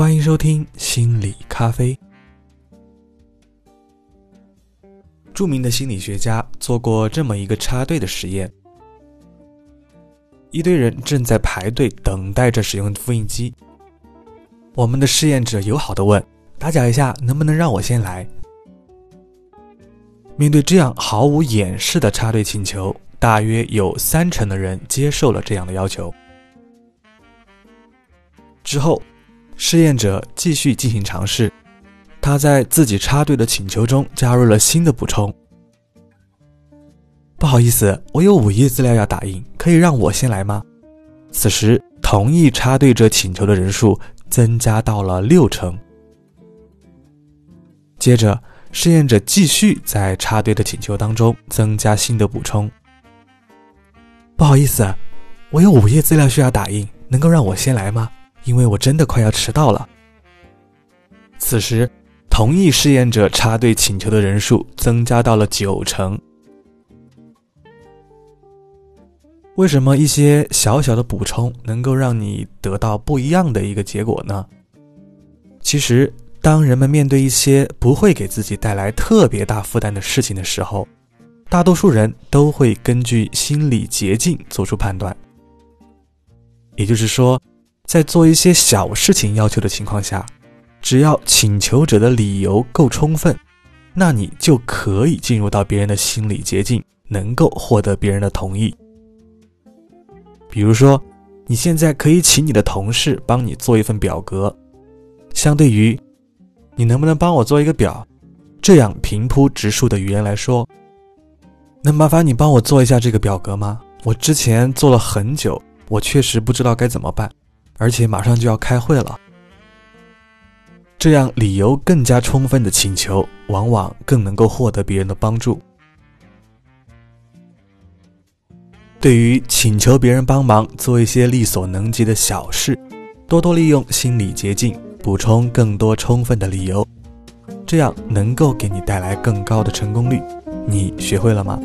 欢迎收听心理咖啡。著名的心理学家做过这么一个插队的实验：一堆人正在排队等待着使用复印机。我们的试验者友好的问：“打搅一下，能不能让我先来？”面对这样毫无掩饰的插队请求，大约有三成的人接受了这样的要求。之后，试验者继续进行尝试，他在自己插队的请求中加入了新的补充。不好意思，我有五页资料要打印，可以让我先来吗？此时，同意插队者请求的人数增加到了六成。接着。试验者继续在插队的请求当中增加新的补充。不好意思，我有五页资料需要打印，能够让我先来吗？因为我真的快要迟到了。此时，同意试验者插队请求的人数增加到了九成。为什么一些小小的补充能够让你得到不一样的一个结果呢？其实。当人们面对一些不会给自己带来特别大负担的事情的时候，大多数人都会根据心理捷径做出判断。也就是说，在做一些小事情要求的情况下，只要请求者的理由够充分，那你就可以进入到别人的心理捷径，能够获得别人的同意。比如说，你现在可以请你的同事帮你做一份表格，相对于。你能不能帮我做一个表？这样平铺直述的语言来说，能麻烦你帮我做一下这个表格吗？我之前做了很久，我确实不知道该怎么办，而且马上就要开会了。这样理由更加充分的请求，往往更能够获得别人的帮助。对于请求别人帮忙做一些力所能及的小事，多多利用心理捷径。补充更多充分的理由，这样能够给你带来更高的成功率。你学会了吗？